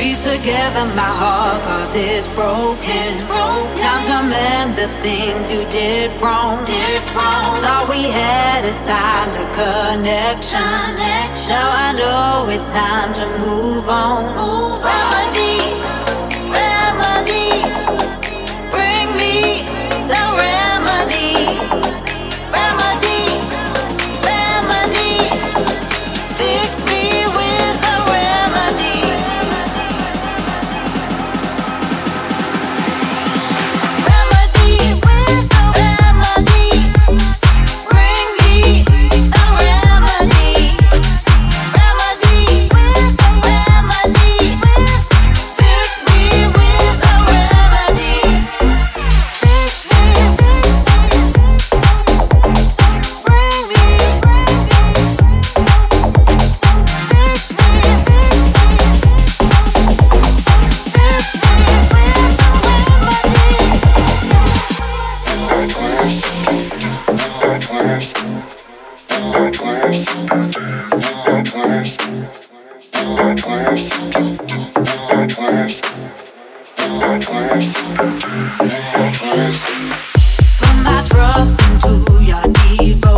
Piece together my heart cause it's broken. It's broken. Time to mend the things you did wrong. Did wrong. Thought we had a solid connection. connection. Now I know it's time to move on. Move on. My trust into your diva